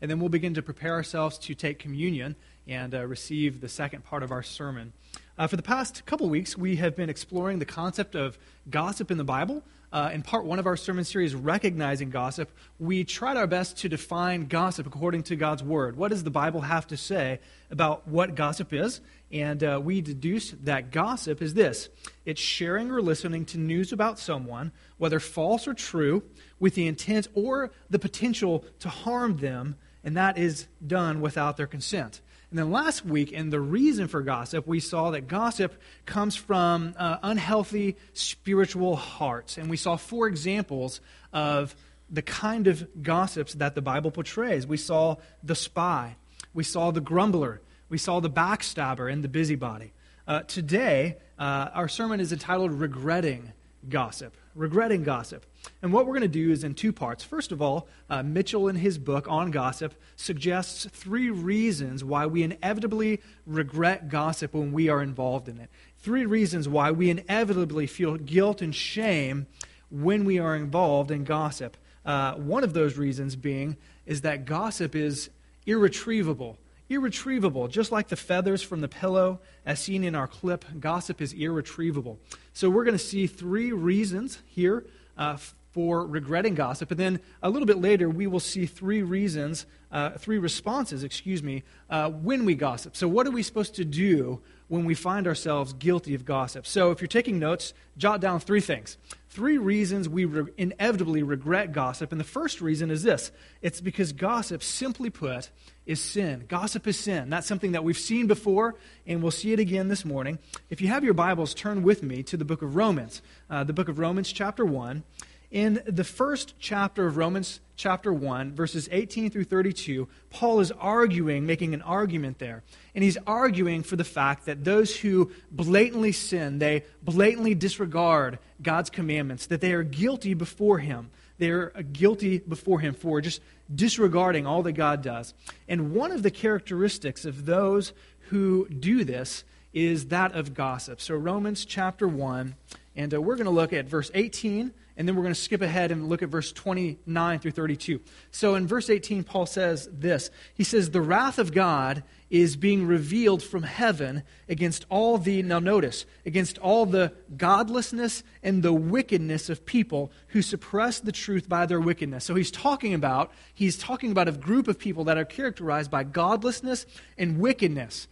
and then we'll begin to prepare ourselves to take communion and uh, receive the second part of our sermon. Uh, for the past couple weeks, we have been exploring the concept of gossip in the Bible. Uh, in part one of our sermon series, Recognizing Gossip, we tried our best to define gossip according to God's Word. What does the Bible have to say about what gossip is? And uh, we deduced that gossip is this it's sharing or listening to news about someone, whether false or true, with the intent or the potential to harm them, and that is done without their consent. And then last week, in the reason for gossip, we saw that gossip comes from uh, unhealthy spiritual hearts. And we saw four examples of the kind of gossips that the Bible portrays. We saw the spy, we saw the grumbler, we saw the backstabber, and the busybody. Uh, today, uh, our sermon is entitled Regretting Gossip regretting gossip. And what we're going to do is in two parts. First of all, uh, Mitchell, in his book on gossip, suggests three reasons why we inevitably regret gossip when we are involved in it. Three reasons why we inevitably feel guilt and shame when we are involved in gossip. Uh, one of those reasons being is that gossip is irretrievable irretrievable. Just like the feathers from the pillow, as seen in our clip, gossip is irretrievable. So we're going to see three reasons here uh, for regretting gossip. And then a little bit later, we will see three reasons, uh, three responses, excuse me, uh, when we gossip. So, what are we supposed to do when we find ourselves guilty of gossip? So, if you're taking notes, jot down three things. Three reasons we re- inevitably regret gossip. And the first reason is this it's because gossip, simply put, is sin. Gossip is sin. That's something that we've seen before, and we'll see it again this morning. If you have your Bibles, turn with me to the book of Romans, uh, the book of Romans, chapter 1. In the first chapter of Romans, chapter 1, verses 18 through 32, Paul is arguing, making an argument there. And he's arguing for the fact that those who blatantly sin, they blatantly disregard God's commandments, that they are guilty before him. They are guilty before him for just disregarding all that God does. And one of the characteristics of those who do this is that of gossip. So, Romans chapter 1, and uh, we're going to look at verse 18 and then we're going to skip ahead and look at verse 29 through 32. So in verse 18, Paul says this He says, The wrath of God is being revealed from heaven against all the, now notice, against all the godlessness and the wickedness of people who suppress the truth by their wickedness. So he's talking about, he's talking about a group of people that are characterized by godlessness and wickedness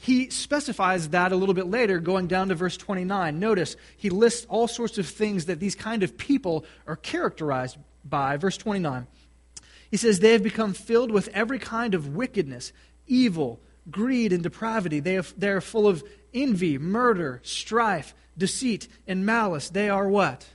he specifies that a little bit later, going down to verse 29. Notice he lists all sorts of things that these kind of people are characterized by. Verse 29. He says, They have become filled with every kind of wickedness, evil, greed, and depravity. They, have, they are full of envy, murder, strife, deceit, and malice. They are what?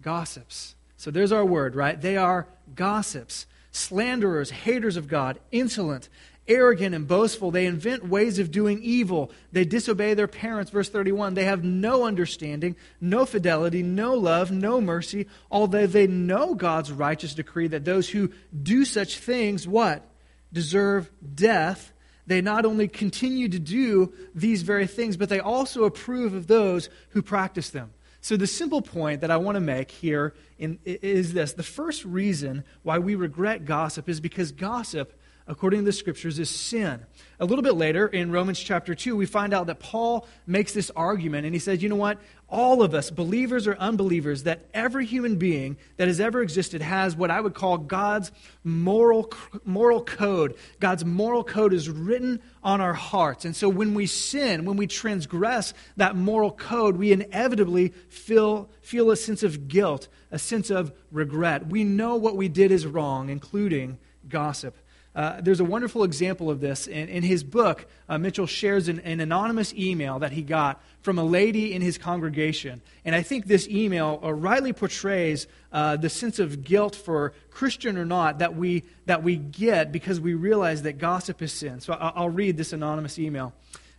Gossips. So there's our word, right? They are gossips, slanderers, haters of God, insolent arrogant and boastful. They invent ways of doing evil. They disobey their parents. Verse 31 They have no understanding, no fidelity, no love, no mercy, although they know God's righteous decree that those who do such things, what? Deserve death. They not only continue to do these very things, but they also approve of those who practice them. So, the simple point that I want to make here in, is this the first reason why we regret gossip is because gossip according to the scriptures, is sin. A little bit later in Romans chapter 2, we find out that Paul makes this argument and he says, you know what? All of us, believers or unbelievers, that every human being that has ever existed has what I would call God's moral, moral code. God's moral code is written on our hearts. And so when we sin, when we transgress that moral code, we inevitably feel, feel a sense of guilt, a sense of regret. We know what we did is wrong, including gossip. Uh, there's a wonderful example of this. In, in his book, uh, Mitchell shares an, an, anonymous email that he got from a lady in his congregation. And I think this email uh, rightly portrays uh, the sense of guilt for Christian or not that we, that we get because we realize that gossip is sin. So I'll, I'll read this anonymous email.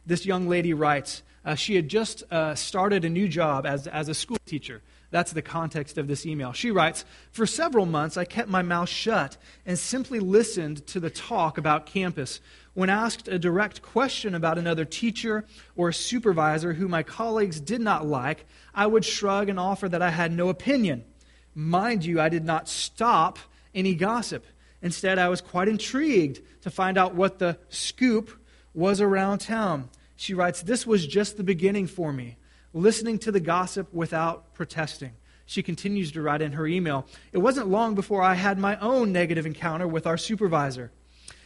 This young lady writes, uh, she had just started a new job as, as a school teacher. That's the context of this email. She writes For several months, I kept my mouth shut and simply listened to the talk about campus. When asked a direct question about another teacher or supervisor who my colleagues did not like, I would shrug and offer that I had no opinion. Mind you, I did not stop any gossip. Instead, I was quite intrigued to find out what the scoop was around town. She writes, This was just the beginning for me, listening to the gossip without protesting. She continues to write in her email, It wasn't long before I had my own negative encounter with our supervisor.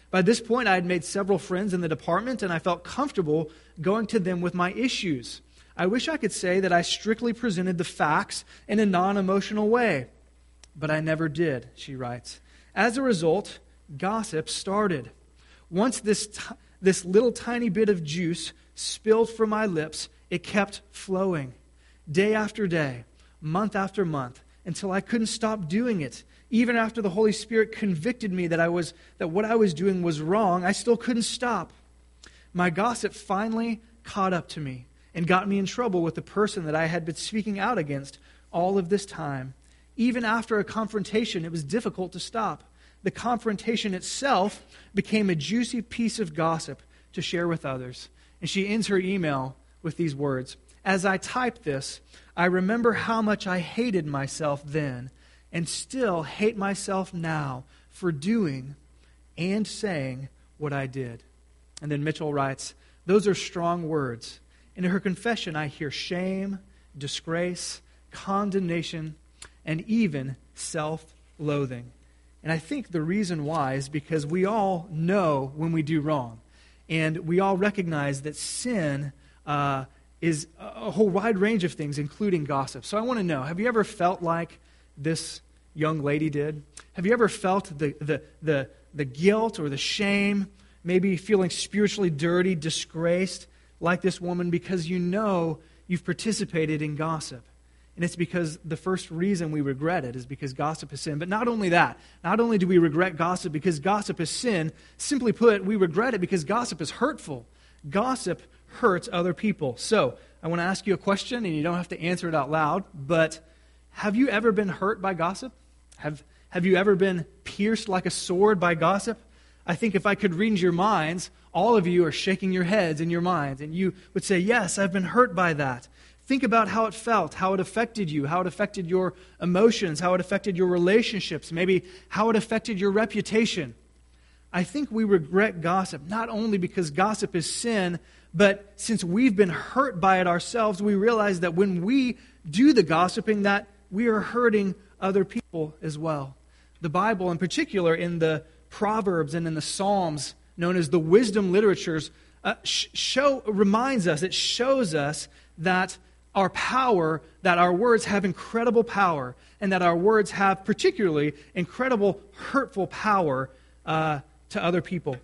By this point, I had made several friends in the department, and I felt comfortable going to them with my issues. I wish I could say that I strictly presented the facts in a non emotional way, but I never did, she writes. As a result, gossip started. Once this, t- this little tiny bit of juice spilled from my lips, it kept flowing day after day, month after month, until I couldn't stop doing it. Even after the Holy Spirit convicted me that, I was, that what I was doing was wrong, I still couldn't stop. My gossip finally caught up to me and got me in trouble with the person that I had been speaking out against all of this time. Even after a confrontation, it was difficult to stop. The confrontation itself became a juicy piece of gossip to share with others. And she ends her email with these words As I type this, I remember how much I hated myself then and still hate myself now for doing and saying what I did. And then Mitchell writes, Those are strong words. In her confession, I hear shame, disgrace, condemnation, and even self loathing. And I think the reason why is because we all know when we do wrong. And we all recognize that sin uh, is a whole wide range of things, including gossip. So I want to know have you ever felt like this young lady did? Have you ever felt the, the, the, the guilt or the shame, maybe feeling spiritually dirty, disgraced? like this woman because you know you've participated in gossip. And it's because the first reason we regret it is because gossip is sin. But not only that, not only do we regret gossip because gossip is sin, simply put, we regret it because gossip is hurtful. Gossip hurts other people. So, I want to ask you a question, and you don't have to answer it out loud, but have you ever been hurt by gossip? Have, have you ever been pierced like a sword by gossip? I think if I could read your minds, all of you are shaking your heads in your minds, and you would say, Yes, I've been hurt by that. Think about how it felt, how it affected you, how it affected your emotions, how it affected your relationships, maybe how it affected your reputation. I think we regret gossip, not only because gossip is sin, but since we've been hurt by it ourselves, we realize that when we do the gossiping, that we are hurting other people as well. The Bible, in particular, in the Proverbs and in the Psalms, known as the wisdom literatures, uh, show, reminds us, it shows us that our power, that our words have incredible power, and that our words have particularly incredible hurtful power uh, to other people.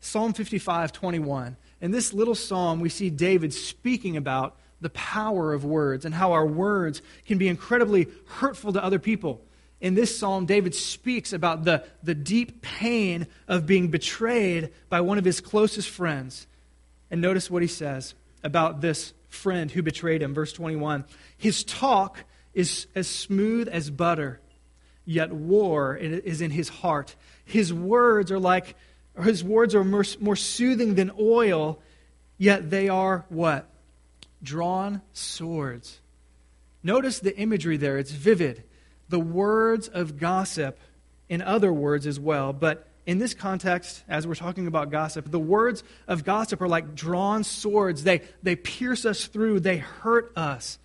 Psalm 55, 21. In this little psalm, we see David speaking about the power of words and how our words can be incredibly hurtful to other people in this psalm, David speaks about the, the deep pain of being betrayed by one of his closest friends. And notice what he says about this friend who betrayed him. Verse 21 His talk is as smooth as butter, yet war is in his heart. His words are like, his words are more, more soothing than oil, yet they are what? Drawn swords. Notice the imagery there, it's vivid the words of gossip in other words as well. But in this context, as we're talking about gossip, the words of gossip are like drawn swords. They, they pierce us through, they hurt us.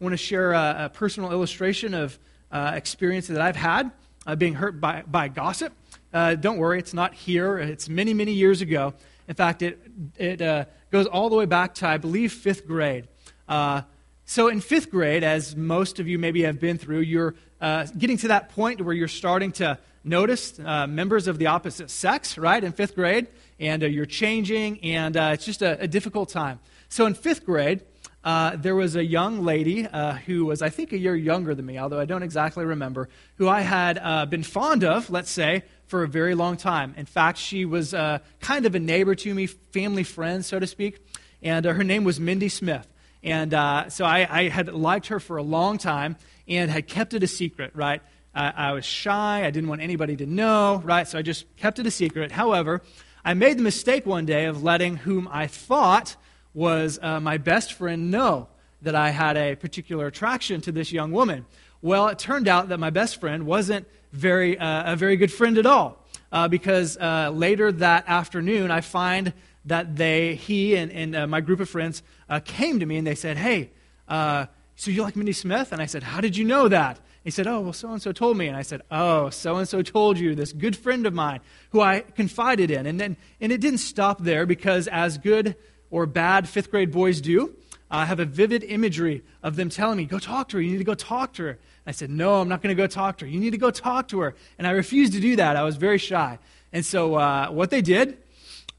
I want to share a, a personal illustration of uh, experience that I've had uh, being hurt by, by gossip. Uh, don't worry, it's not here. It's many, many years ago. In fact, it, it uh, goes all the way back to, I believe, fifth grade. Uh, so, in fifth grade, as most of you maybe have been through, you're uh, getting to that point where you're starting to notice uh, members of the opposite sex, right, in fifth grade, and uh, you're changing, and it's just a, a, difficult time. So in fifth grade, there was a young lady who was, I think, a year younger than me, although I don't exactly remember, who I had been fond of, let's say, for a very long time. In fact, she was uh, kind of a neighbor to me, family friend, so to speak, and uh, her name was Mindy Smith. And uh, so I, I had liked her for a long time and had kept it a secret, right? I, I was shy. I didn't want anybody to know, right? So I just kept it a secret. However, I made the mistake one day of letting whom I thought was uh, my best friend know that I had a particular attraction to this young woman. Well, it turned out that my best friend wasn't very, uh, a very good friend at all. Uh, because uh, later that afternoon, I find that they, he and, and uh, my group of friends uh, came to me and they said, Hey, uh, so you like Mindy Smith? And I said, How did you know that? He said, Oh, well, so and so told me. And I said, Oh, so and so told you, this good friend of mine who I confided in. And, then, and it didn't stop there because, as good or bad fifth grade boys do, I have a vivid imagery of them telling me, Go talk to her. You need to go talk to her. I said, No, I'm not going to go talk to her. You need to go talk to her. And I refused to do that. I was very shy. And so, uh, what they did,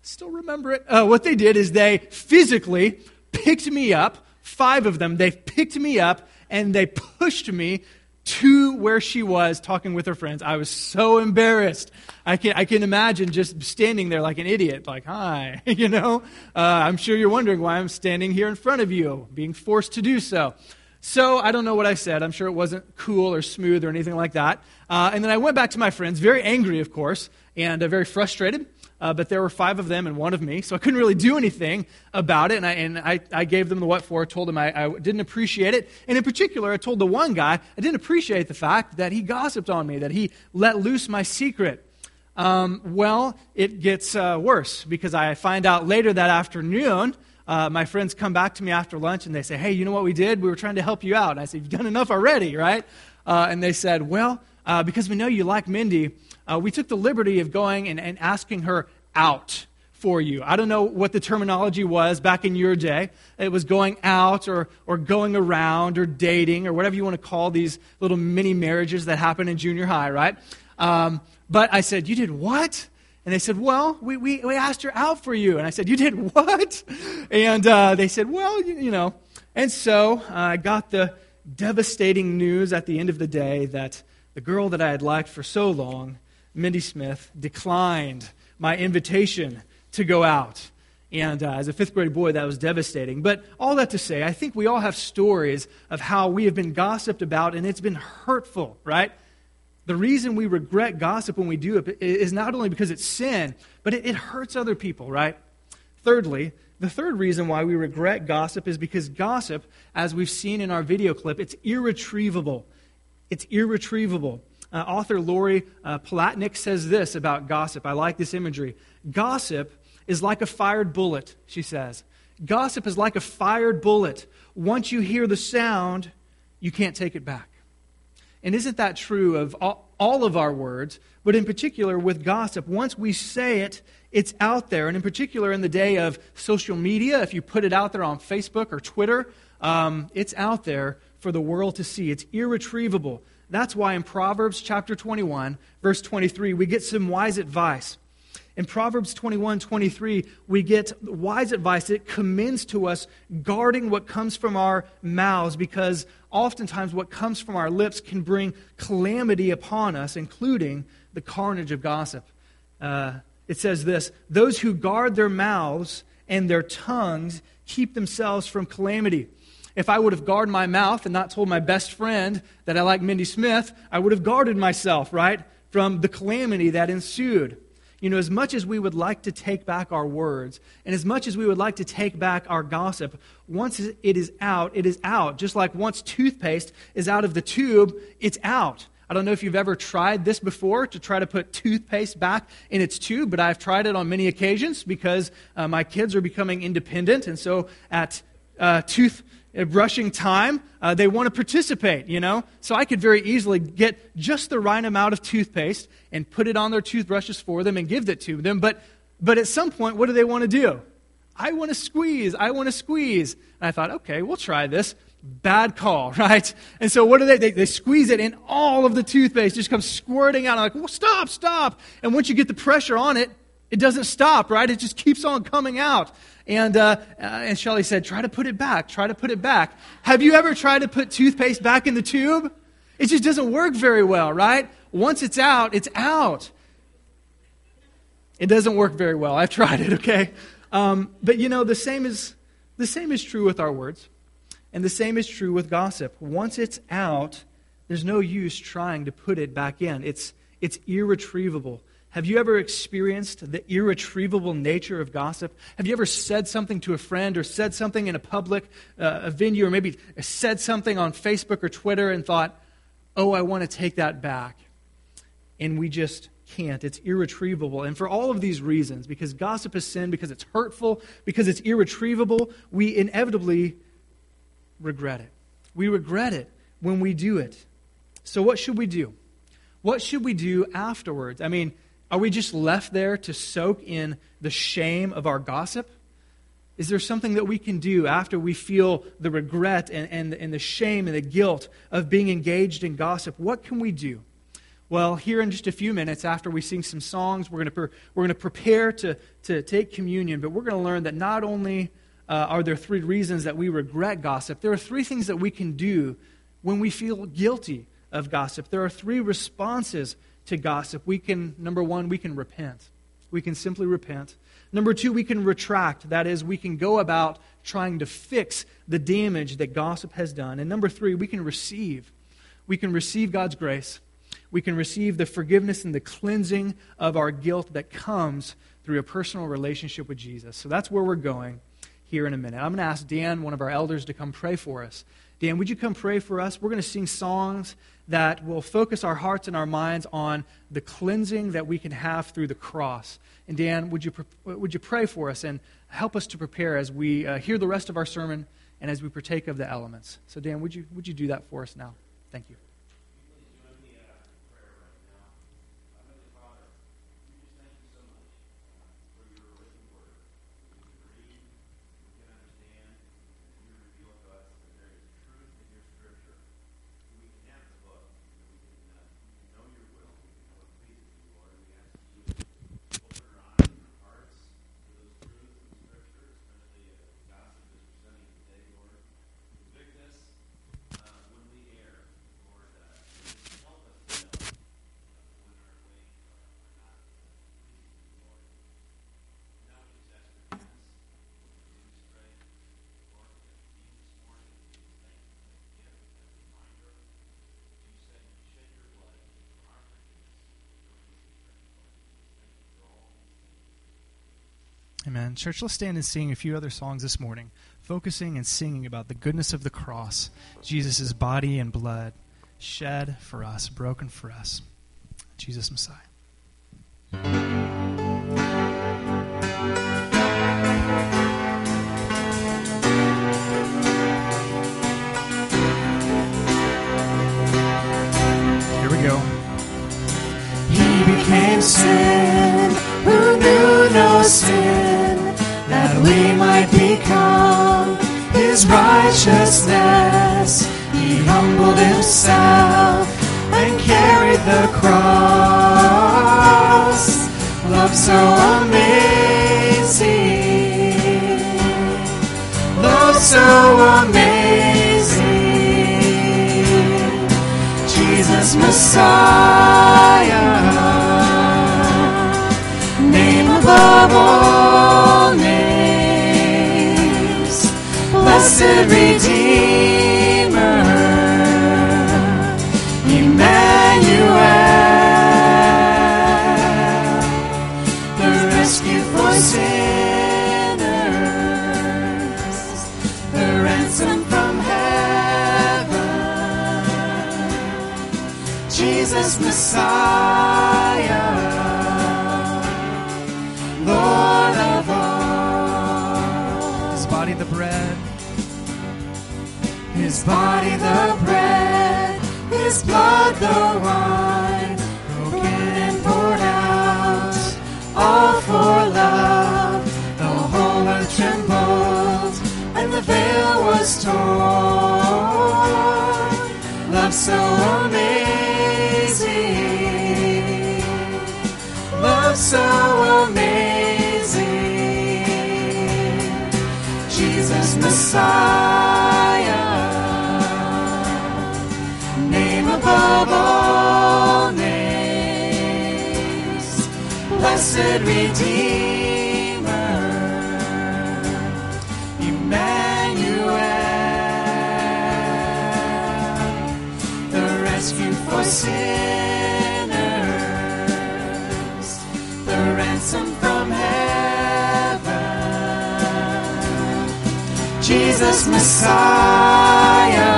still remember it, uh, what they did is they physically picked me up, five of them, they picked me up and they pushed me to where she was talking with her friends. I was so embarrassed. I can, I can imagine just standing there like an idiot, like, hi, you know? Uh, I'm sure you're wondering why I'm standing here in front of you, being forced to do so. So I don't know what I said. I'm sure it wasn't cool or smooth or anything like that. Uh, and then I went back to my friends, very angry, of course, and uh, very frustrated. Uh, but there were five of them and one of me, so I couldn't really do anything about it. And I, and I, I gave them the what for, told them I, I, didn't appreciate it. And in particular, I told the one guy I didn't appreciate the fact that he gossiped on me, that he let loose my secret. Um, well, it gets uh, worse because I find out later that afternoon uh, my friends come back to me after lunch and they say, Hey, you know what we did? We were trying to help you out. And I said, You've done enough already, right? Uh, and they said, Well, uh, because we know you like Mindy, uh, we took the liberty of going and, and asking her out for you. I don't know what the terminology was back in your day. It was going out or, or going around or dating or whatever you want to call these little mini marriages that happen in junior high, right? Um, but I said, You did what? And they said, Well, we, we, we asked her out for you. And I said, You did what? And uh, they said, Well, you, you know. And so uh, I got the devastating news at the end of the day that the girl that I had liked for so long, Mindy Smith, declined my invitation to go out. And uh, as a fifth grade boy, that was devastating. But all that to say, I think we all have stories of how we have been gossiped about and it's been hurtful, right? The reason we regret gossip when we do it is not only because it's sin, but it, hurts other people, right? Thirdly, the third reason why we regret gossip is because gossip, as we've seen in our video clip, it's irretrievable. It's irretrievable. Uh, author Lori uh, Palatnik says this about gossip. I like this imagery. Gossip is like a fired bullet, she says. Gossip is like a fired bullet. Once you hear the sound, you can't take it back. And isn't that true of all, all of our words, but in particular with gossip? Once we say it, it's out there. And in particular, in the day of social media, if you put it out there on Facebook or Twitter, um, it's out there for the world to see. It's irretrievable. That's why in Proverbs chapter 21, verse 23, we get some wise advice. In Proverbs 21 23, we get wise advice. It commends to us guarding what comes from our mouths because oftentimes what comes from our lips can bring calamity upon us, including the carnage of gossip. Uh, it says this Those who guard their mouths and their tongues keep themselves from calamity. If I would have guarded my mouth and not told my best friend that I like Mindy Smith, I would have guarded myself, right, from the calamity that ensued. You know, as much as we would like to take back our words, and as much as we would like to take back our gossip, once it is out, it is out. Just like once toothpaste is out of the tube, it's out. I don't know if you've ever tried this before to try to put toothpaste back in its tube, but I've tried it on many occasions because uh, my kids are becoming independent. And so at uh, tooth brushing time, uh, they want to participate, you know? So I could very easily get just the right amount of toothpaste and put it on their toothbrushes for them and give it to them. But, but at some point, what do they want to do? I want to squeeze. I want to squeeze. And I thought, okay, we'll try this. Bad call, right? And so what do they, they? They squeeze it and all of the toothpaste just comes squirting out. I'm like, well, stop, stop. And once you get the pressure on it, it doesn't stop, right? It just keeps on coming out. And, uh, uh, and Shelly said, try to put it back. Try to put it back. Have you ever tried to put toothpaste back in the tube? It just doesn't work very well, right? Once it's out, it's out. It doesn't work very well. I've tried it, okay? Um, but you know, the same, is, the same is true with our words. And the same is true with gossip. Once it's out, there's no use trying to put it back in. It's, it's irretrievable. Have you ever experienced the irretrievable nature of gossip? Have you ever said something to a friend or said something in a public uh, a venue or maybe said something on Facebook or Twitter and thought, oh, I want to take that back? and we just can't. It's irretrievable. And for all of these reasons, because gossip is sin, because it's hurtful, because it's irretrievable, we inevitably regret it. We regret it when we do it. So, what should we do? What should we do afterwards? I mean, are we just left there to soak in the shame of our gossip? Is there something that we can do after we feel the regret and, and, and the shame and the guilt of being engaged in gossip? What can we do? Well, here in just a few minutes, after we sing some songs, we're going to, pre- we're going to prepare to, to take communion, but we're going to learn that not only uh, are there three reasons that we regret gossip, there are three things that we can do when we feel guilty of gossip. There are three responses to gossip. We can, number one, we can repent. We can simply repent. Number two, we can retract. That is, we can go about trying to fix the damage that gossip has done. And number three, we can receive. We can receive God's grace. We can receive the forgiveness and the cleansing of our guilt that comes through a personal relationship with Jesus. So that's where we're going here in a minute. I'm going to ask Dan, one of our elders, to come pray for us. Dan, would you come pray for us? We're going to sing songs that will focus our hearts and our minds on the cleansing that we can have through the cross. And Dan, would you, would you pray for us and help us to prepare as we uh, hear the rest of our sermon and as we partake of the elements? So, Dan, would you, would you do that for us now? Thank you. Amen. Church, let's stand and sing a few other songs this morning, focusing and singing about the goodness of the cross, Jesus' body and blood shed for us, broken for us. Jesus Messiah. Here we go. He became sin who knew no sin we might become his righteousness. He humbled himself and carried the cross. Love so amazing. Love so amazing. Jesus Messiah. Redeemer, Emmanuel, the rescue for sinners, the ransom from heaven, Jesus Messiah, Lord of all. His body the bread his body the bread, His blood the wine, broken and poured out, all for love. The whole earth trembled, and the veil was torn. Love so amazing, love so amazing, Jesus Messiah. Blessed Redeemer, Emmanuel, the rescue for sinners, the ransom from heaven, Jesus Messiah.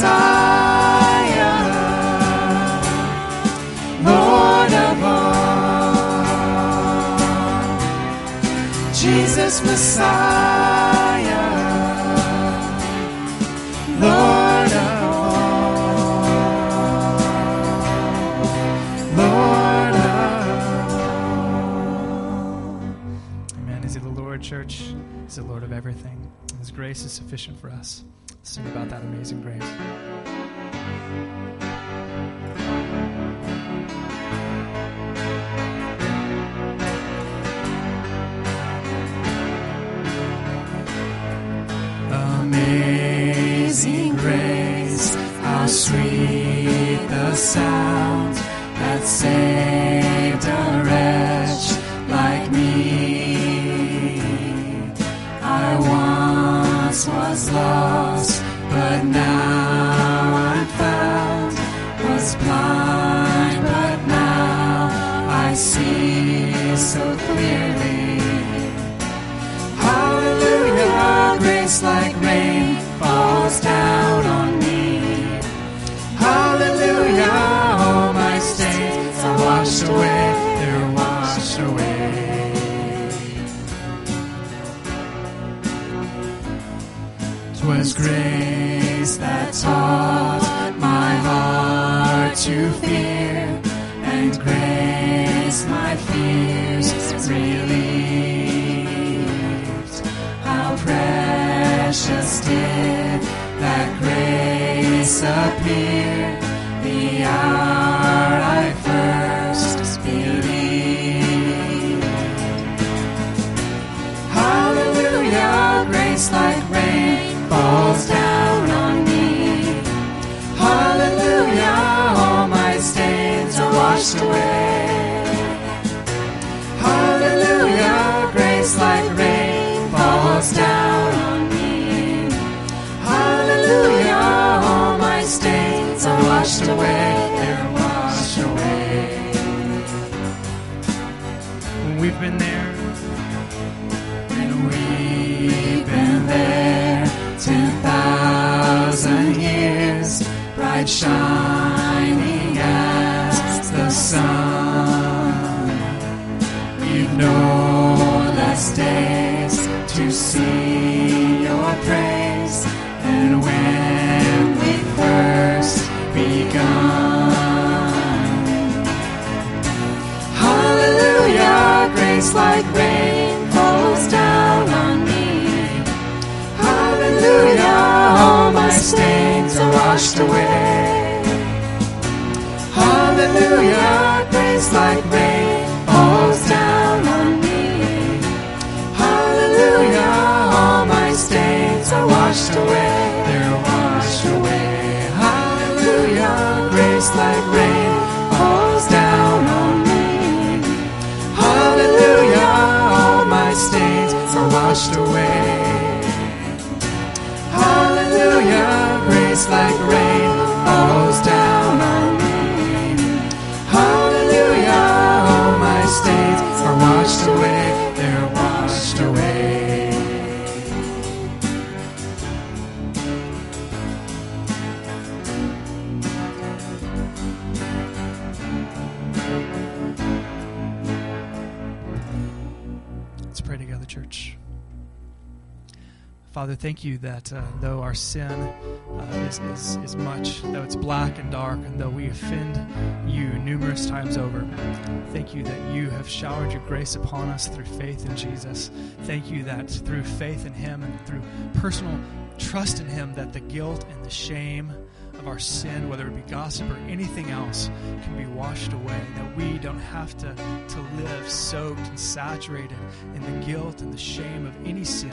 Messiah, Lord of all, Jesus Messiah, Lord. Is church? He's the Lord of everything. His grace is sufficient for us. Sing about that amazing grace. Falls down shining as the sun. We've no less days to see your praise than when we first begun. Hallelujah, grace like rain Hallelujah, grace like rain falls down on me. Hallelujah, all my stains are washed away. They're washed away. Hallelujah, grace like rain Father, thank you that uh, though our sin uh, is, is, is much, though it's black and dark, and though we offend you numerous times over, thank you that you have showered your grace upon us through faith in Jesus. Thank you that through faith in Him and through personal trust in Him, that the guilt and the shame of our sin, whether it be gossip or anything else, can be washed away. That we don't have to, to live soaked and saturated in the guilt and the shame of any sin,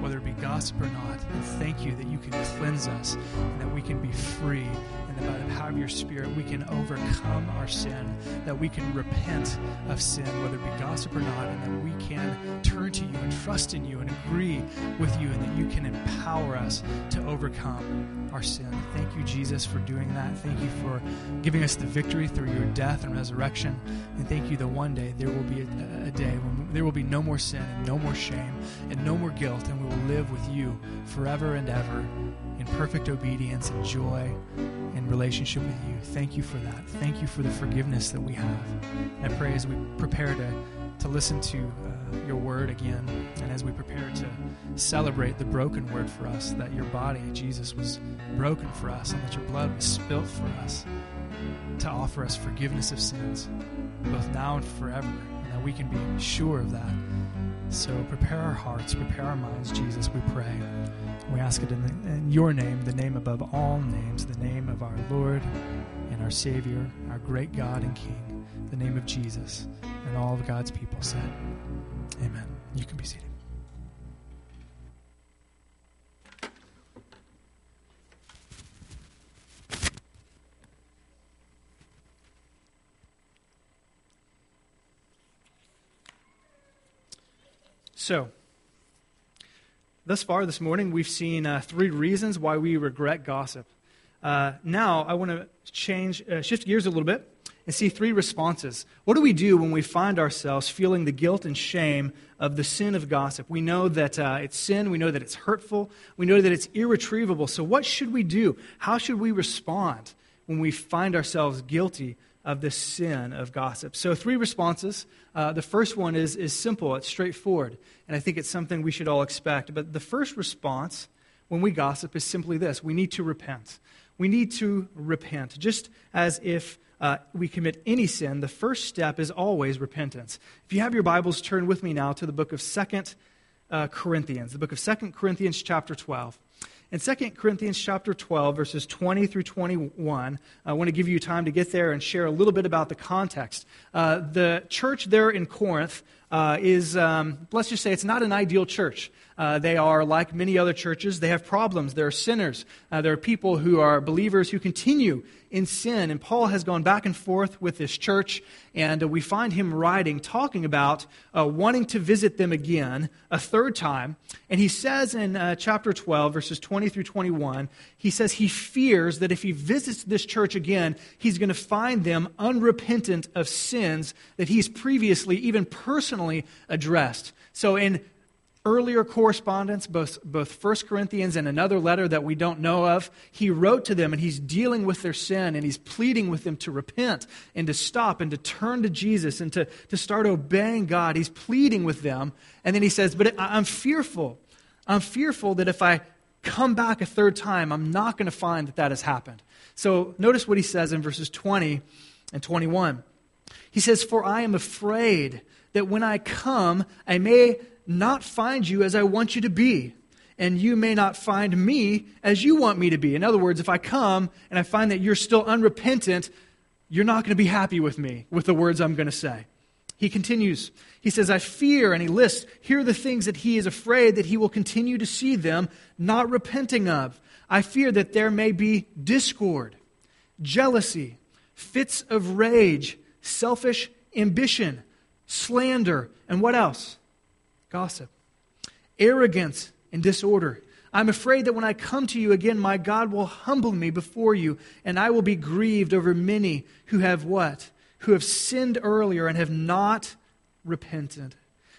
whether it be gossip or not. And thank you that you can cleanse us and that we can be free and and by the power of your Spirit, we can overcome our sin, that we can repent of sin, whether it be gossip or not, and that we can turn to you and trust in you and agree with you, and that you can empower us to overcome our sin. Thank you, Jesus, for doing that. Thank you for giving us the victory through your death and resurrection. And thank you that one day there will be a, a day when there will be no more sin and no more shame and no more guilt, and we will live with you forever and ever in perfect obedience and joy in relationship with you. Thank you for that. Thank you for the forgiveness that we have. I pray as we prepare to, to listen to uh, your word again, and as we prepare to celebrate the broken word for us, that your body, Jesus, was broken for us, and that your blood was spilt for us to offer us forgiveness of sins, both now and forever, and that we can be sure of that. So prepare our hearts, prepare our minds, Jesus, we pray. We ask it in, the, in, your name, the name above all names, the name of our Lord and our Savior, our great God and King, the name of Jesus. And all of God's people said, Amen. You can be seated. So, thus far this morning, we've seen uh, three reasons why we regret gossip. Uh, now, I want to change, uh, shift gears a little bit and see three responses. What do we do when we find ourselves feeling the guilt and shame of the sin of gossip? We know that uh, it's sin, we know that it's hurtful, we know that it's irretrievable. So, what should we do? How should we respond when we find ourselves guilty of the sin of gossip. So, three responses. Uh, the first one is, is simple, it's straightforward, and I think it's something we should all expect. But the first response when we gossip is simply this we need to repent. We need to repent. Just as if uh, we commit any sin, the first step is always repentance. If you have your Bibles, turn with me now to the book of Second uh, Corinthians, the book of Second Corinthians, chapter 12. In 2 Corinthians chapter 12, verses 20 through 21, I want to give you time to get there and share a little bit about the context. Uh, the church there in Corinth uh, is, um, let's just say, it's not an ideal church. Uh, they are like many other churches. They have problems. There are sinners. Uh, there are people who are believers who continue in sin. And Paul has gone back and forth with this church, and uh, we find him writing, talking about uh, wanting to visit them again a third time. And he says in uh, chapter 12, verses 20 through 21, he says he fears that if he visits this church again, he's going to find them unrepentant of sins that he's previously, even personally, addressed. So in earlier correspondence, both, both 1 Corinthians and another letter that we don't know of, he wrote to them and he's dealing with their sin and he's pleading with them to repent and to stop and to turn to Jesus and to, to start obeying God. He's pleading with them. And then he says, But I'm fearful. I'm fearful that if I come back a third time, I'm not going to find that that has happened. So notice what he says in verses 20 and 21. He says, For I am afraid that when I come, I may not find you as I want you to be, and you may not find me as you want me to be. In other words, if I come and I find that you're still unrepentant, you're not going to be happy with me, with the words I'm going to say. He continues. He says, I fear, and he lists here are the things that he is afraid that he will continue to see them not repenting of. I fear that there may be discord, jealousy, fits of rage, selfish ambition, slander, and what else? Gossip, arrogance, and disorder. I'm afraid that when I come to you again, my God will humble me before you, and I will be grieved over many who have what? Who have sinned earlier and have not repented.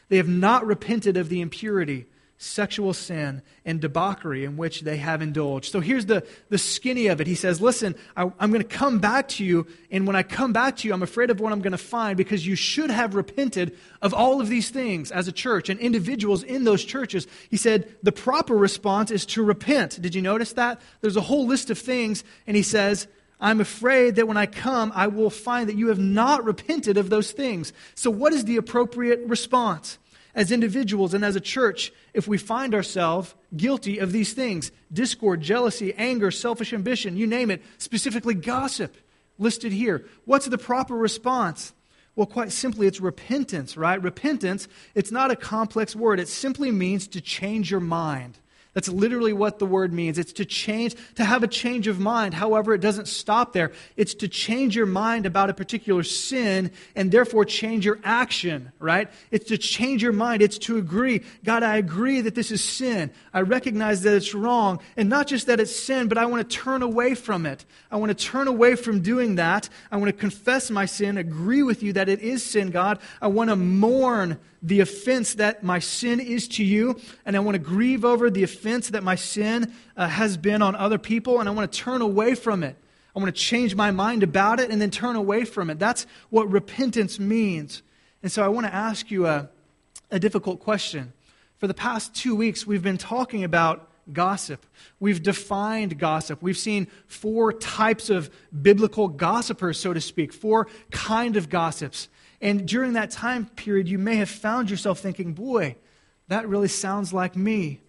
They have not repented of the impurity sexual sin and debauchery in which they have indulged. So here's the, the skinny of it. He says, Listen, I, I'm going to come back to you, and when I come back to you, I'm afraid of what I'm going to find because you should have repented of all of these things as a church and individuals in those churches. He said, The proper response is to repent. Did you notice that? There's a whole list of things, and he says, I'm afraid that when I come, I will find that you have not repented of those things. So, what is the appropriate response? as individuals and as a church if we find ourselves guilty of these things discord, jealousy, anger, selfish ambition, you name it, specifically gossip listed here. What's the proper response? Well, quite simply, it's repentance, right? Repentance, it's not a complex word. It simply means to change your mind. That's literally what the word means. It's to change, to have a change of mind. However, it doesn't stop there. It's to change your mind about a particular sin and therefore change your action, right? It's to change your mind. It's to agree. God, I agree that this is sin. I recognize that it's wrong. And not just that it's sin, but I want to turn away from it. I want to turn away from doing that. I want to confess my sin, agree with you that it is sin, God. I want to mourn the offense that my sin is to you, and I want to grieve over the offense that my sin uh, has been on other people, and I want to turn away from it. I want to change my mind about it and then turn away from it. That's what repentance means. And so I want to ask you a, a difficult question. For the past two weeks, we've been talking about gossip. We've defined gossip. We've seen four types of biblical gossipers, so to speak, four kind of gossips. And during that time period, you may have found yourself thinking, boy, that really sounds like me.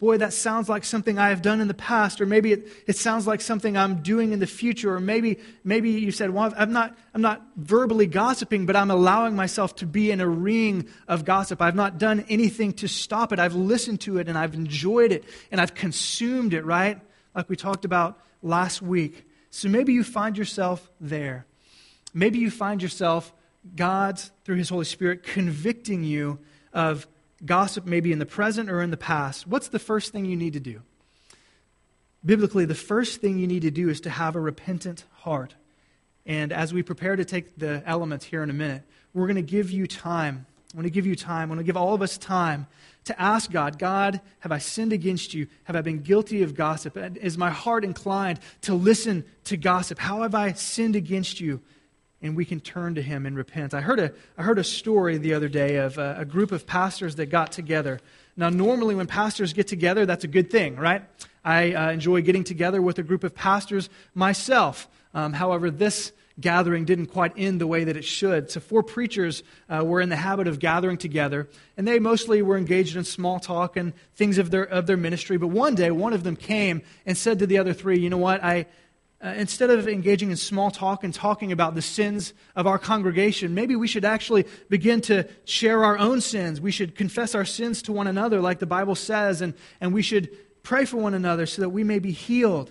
Boy, that sounds like something I have done in the past, or maybe it, it sounds like something I'm doing in the future, or maybe, maybe you said, Well, I'm not, I'm not verbally gossiping, but I'm allowing myself to be in a ring of gossip. I've not done anything to stop it. I've listened to it, and I've enjoyed it, and I've consumed it, right? Like we talked about last week. So maybe you find yourself there. Maybe you find yourself God, through His Holy Spirit, convicting you of gossip maybe in the present or in the past, what's the first thing you need to do? Biblically, the first thing you need to do is to have a repentant heart. And as we prepare to take the elements here in a minute, we're going to give you time. I want to give you time. I want to give all of us time to ask God, God, have I sinned against you? Have I been guilty of gossip? Is my heart inclined to listen to gossip? How have I sinned against you? And we can turn to him and repent. I heard a, I heard a story the other day of a, a, group of pastors that got together. Now, normally when pastors get together, that's a good thing, right? I uh, enjoy getting together with a group of pastors myself. Um, however, this gathering didn't quite end the way that it should. So, four preachers uh, were in the habit of gathering together, and they mostly were engaged in small talk and things of their, of their ministry. But one day, one of them came and said to the other three, You know what? I, uh, instead of engaging in small talk and talking about the sins of our congregation, maybe we should actually begin to share our own sins. We should confess our sins to one another, like the Bible says, and, and we should pray for one another so that we may be healed.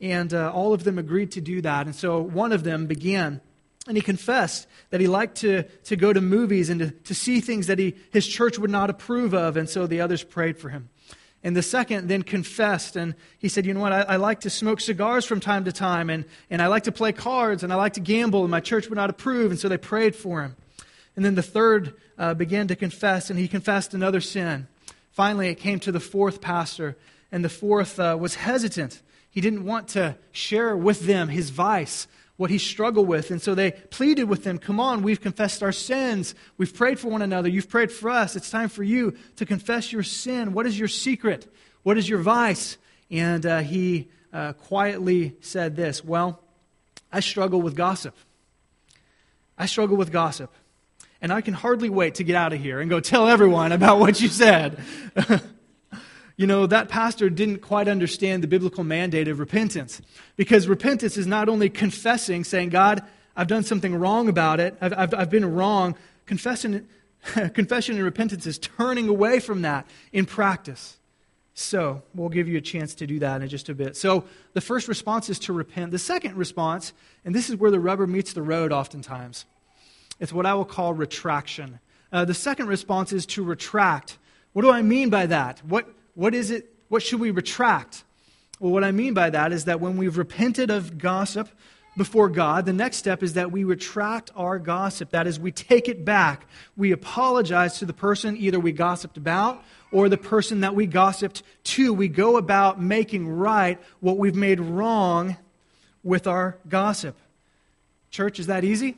And uh, all of them agreed to do that. And so one of them began. And he confessed that he liked to, to go to movies and to, to see things that he, his church would not approve of. And so the others prayed for him. And the second then confessed, and he said, You know what? I, I, like to smoke cigars from time to time, and, and I like to play cards, and I like to gamble, and my church would not approve. And so they prayed for him. And then the third uh, began to confess, and he confessed another sin. Finally, it came to the fourth pastor, and the fourth uh, was hesitant. He didn't want to share with them his vice what he struggled with. And so they pleaded with him, Come on, we've confessed our sins. We've prayed for one another. You've prayed for us. It's time for you to confess your sin. What is your secret? What is your vice? And uh, he uh, quietly said this Well, I struggle with gossip. I struggle with gossip. And I can hardly wait to get out of here and go tell everyone about what you said. you know, that pastor didn't quite understand the biblical mandate of repentance. Because repentance is not only confessing, saying, God, I've done something wrong about it, I've, I've, I've been wrong. Confession, confession and repentance is turning away from that in practice. So, we'll give you a chance to do that in just a bit. So, the first response is to repent. The second response, and this is where the rubber meets the road oftentimes, it's what I will call retraction. Uh, the second response is to retract. What do I mean by that? What, what is it? What should we retract? Well, what I mean by that is that when we've repented of gossip before God, the next step is that we retract our gossip. That is, we take it back. We apologize to the person either we gossiped about or the person that we gossiped to. We go about making right what we've made wrong with our gossip. Church, is that easy?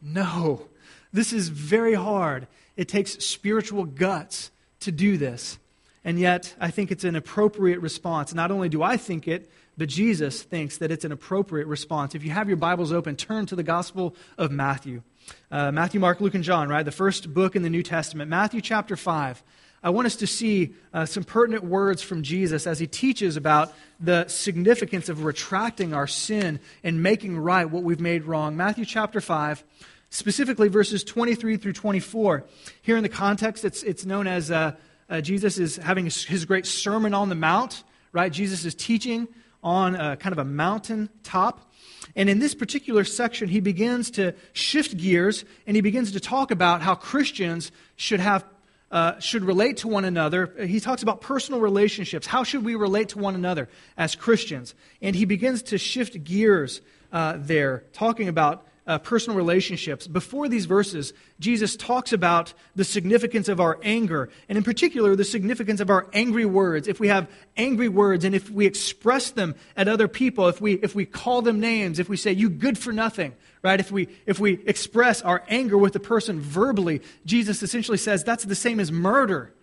No. This is very hard. It takes spiritual guts to do this. And yet, I think it's an appropriate response. Not only do I think it, but Jesus thinks that it's an appropriate response. If you have your Bibles open, turn to the Gospel of Matthew. Uh, Matthew, Mark, Luke, and John, right? The first book in the New Testament. Matthew chapter 5. I want us to see uh, some pertinent words from Jesus as he teaches about the significance of retracting our sin and making right what we've made wrong. Matthew chapter 5, specifically verses 23 through 24. Here in the context, it's, it's known as. Uh, uh, Jesus is having his, great Sermon on the Mount, right? Jesus is teaching on a, kind of a mountain top. And in this particular section, he begins to shift gears and he begins to talk about how Christians should have uh, should relate to one another. He talks about personal relationships. How should we relate to one another as Christians? And he begins to shift gears uh, there, talking about uh, personal relationships. Before these verses, Jesus talks about the significance of our anger, and in particular, the significance of our angry words. If we have angry words and if we express them at other people, if we, if we call them names, if we say, you good for nothing, right? If we, if we express our anger with the person verbally, Jesus essentially says that's the same as murder.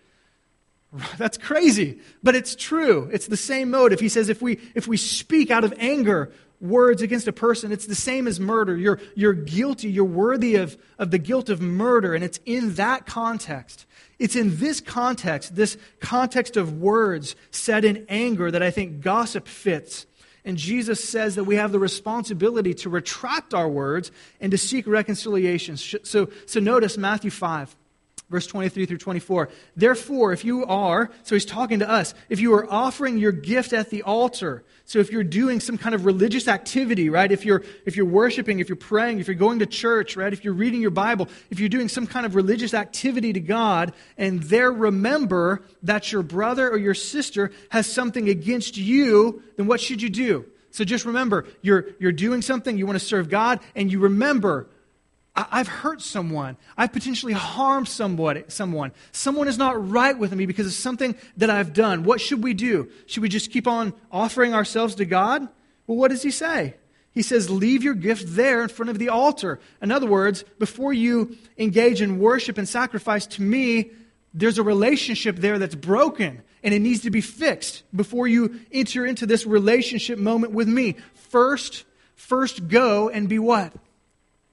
That's crazy, but it's true. It's the same motive. He says if we, if we speak out of anger, words against a person, it's the same as murder. You're, you're guilty. You're worthy of, of the guilt of murder. And it's in that context. It's in this context, this context of words said in anger, that I think gossip fits. And Jesus says that we have the responsibility to retract our words and to seek reconciliation. So, so notice Matthew 5 verse 23 through 24. Therefore, if you are, so he's talking to us, if you are offering your gift at the altar, so if you're doing some kind of religious activity, right? If you're, if you're worshiping, if you're praying, if you're going to church, right? If you're reading your Bible, if you're doing some kind of religious activity to God, and there remember that your brother or your sister has something against you, then what should you do? So just remember, you're, you're doing something, you want to serve God, and you remember, I've hurt someone. I've potentially harmed somebody, someone. Someone is not right with me because of something that I've done. What should we do? Should we just keep on offering ourselves to God? Well, what does he say? He says, Leave your gift there in front of the altar. In other words, before you engage in worship and sacrifice to me, there's a relationship there that's broken and it needs to be fixed before you enter into this relationship moment with me. First, first go and be what?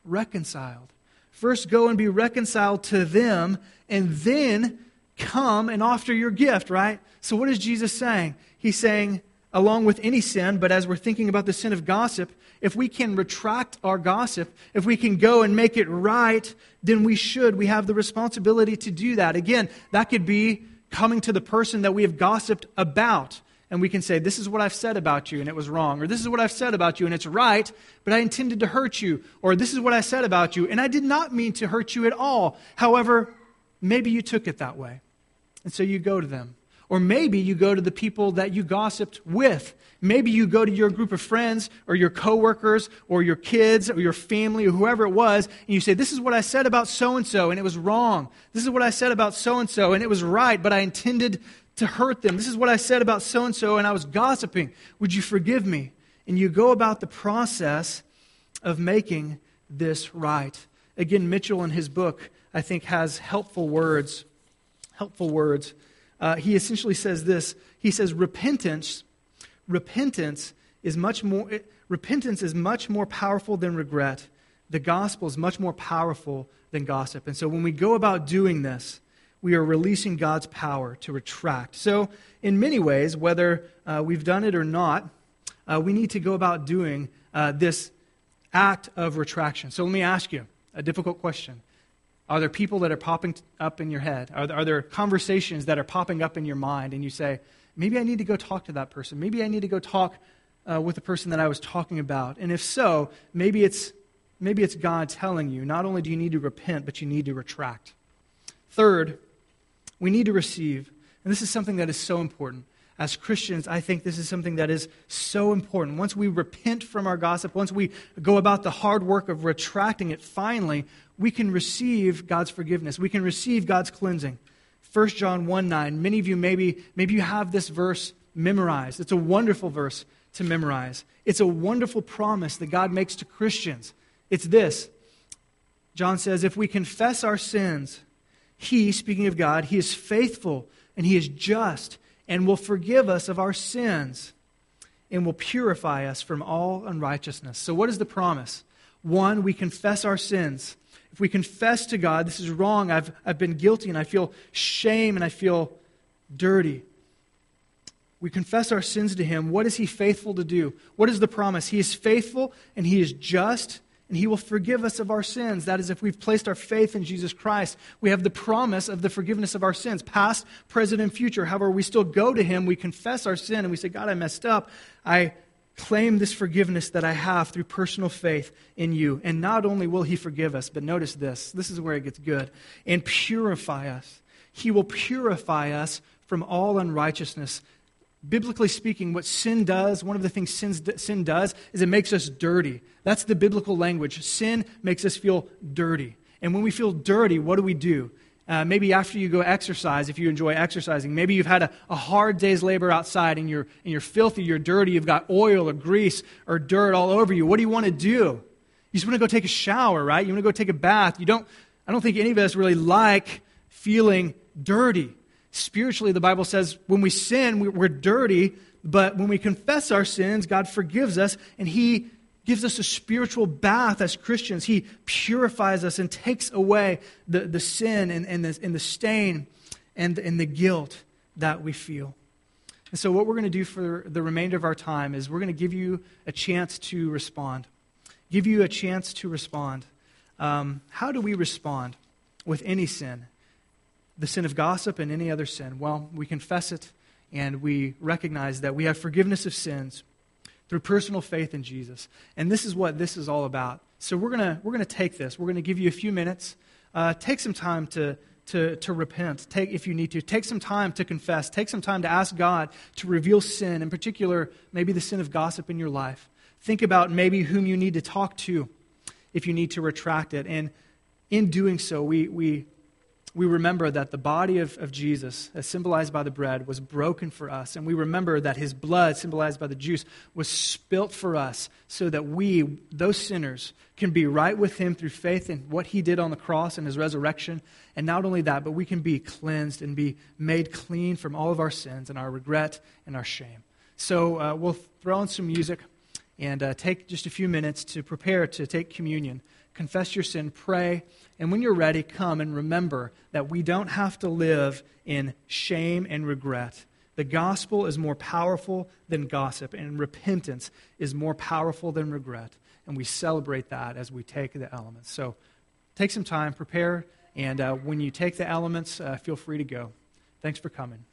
Reconciled. First, go and be reconciled to them, and then come and offer your gift, right? So, what is Jesus saying? He's saying, along with any sin, but as we're thinking about the sin of gossip, if we can retract our gossip, if we can go and make it right, then we should. We have the responsibility to do that. Again, that could be coming to the person that we have gossiped about and we can say, This is what I've said about you, and it was wrong. Or this is what I've said about you, and it's right, but I intended to hurt you. Or this is what I said about you, and I did not mean to hurt you at all. However, maybe you took it that way. And so you go to them. Or maybe you go to the people that you gossiped with. Maybe you go to your group of friends or your coworkers or your kids or your family or whoever it was, and you say, This is what I said about so and so, and it was wrong. This is what I said about so and so, and it was right, but I intended to hurt them. This is what I said about so and so, and I was gossiping. Would you forgive me? And you go about the process of making this right. Again, Mitchell in his book, I think, has helpful words. Helpful words. Uh, he essentially says this. He says, repentance, repentance is much more, repentance is much more powerful than regret. The gospel is much more powerful than gossip. And so when we go about doing this, we are releasing God's power to retract. So, in many ways, whether uh, we've done it or not, uh, we need to go about doing uh, this act of retraction. So, let me ask you a difficult question. Are there people that are popping up in your head? Are there, are there conversations that are popping up in your mind, and you say, maybe I need to go talk to that person? Maybe I need to go talk uh, with the person that I was talking about? And if so, maybe it's, maybe it's God telling you not only do you need to repent, but you need to retract. Third, we need to receive. And this is something that is so important. As Christians, I think this is something that is so important. Once we repent from our gossip, once we go about the hard work of retracting it, finally, we can receive God's forgiveness. We can receive God's cleansing. 1 John 1 9. Many of you maybe, maybe you have this verse memorized. It's a wonderful verse to memorize. It's a wonderful promise that God makes to Christians. It's this John says, If we confess our sins, he, speaking of God, He is faithful and He is just and will forgive us of our sins and will purify us from all unrighteousness. So, what is the promise? One, we confess our sins. If we confess to God, this is wrong, I've, I've been guilty, and I feel shame and I feel dirty. We confess our sins to Him. What is He faithful to do? What is the promise? He is faithful and He is just and he will forgive us of our sins. That is, if we've placed our faith in Jesus Christ, we have the promise of the forgiveness of our sins, past, present, and future. However, we still go to him, we confess our sin, and we say, God, I messed up. I claim this forgiveness that I have through personal faith in you. And not only will he forgive us, but notice this this is where it gets good and purify us. He will purify us from all unrighteousness biblically speaking, what sin does, one of the things sin sin does, is it makes us dirty. That's the biblical language. Sin makes us feel dirty. And when we feel dirty, what do we do? Uh, maybe after you go exercise, if you enjoy exercising, maybe you've had a, a, hard day's labor outside and you're, and you're filthy, you're dirty, you've got oil or grease or dirt all over you. What do you want to do? You just want to go take a shower, right? You want to go take a bath. You don't, I don't think any of us really like feeling dirty. Spiritually, the Bible says when we sin, we're dirty, but when we confess our sins, God forgives us and He gives us a spiritual bath as Christians. He purifies us and takes away the, the sin and, and, the, and the stain and, and the guilt that we feel. And so, what we're going to do for the remainder of our time is we're going to give you a chance to respond. Give you a chance to respond. Um, how do we respond with any sin? The sin of gossip and any other sin? Well, we confess it and we recognize that we have forgiveness of sins through personal faith in Jesus. And this is what this is all about. So we're going we're gonna take this. We're going to give you a few minutes. Uh, take some time to, to, to repent, take, if you need to. Take some time to confess. Take some time to ask God to reveal sin, in particular, maybe the sin of gossip in your life. Think about maybe whom you need to talk to if you need to retract it. And in doing so, we, we we remember that the body of, of Jesus, as symbolized by the bread, was broken for us. And we remember that his blood, symbolized by the juice, was spilt for us so that we, those sinners, can be right with him through faith in what he did on the cross and his resurrection. And not only that, but we can be cleansed and be made clean from all of our sins and our regret and our shame. So uh, we'll throw in some music and uh, take just a few minutes to prepare to take communion. Confess your sin, pray and when you're ready, come and remember that we don't have to live in shame and regret. The gospel is more powerful than gossip, and repentance is more powerful than regret. And we celebrate that as we take the elements. So take some time, prepare, and uh, when you take the elements, uh, feel free to go. Thanks for coming.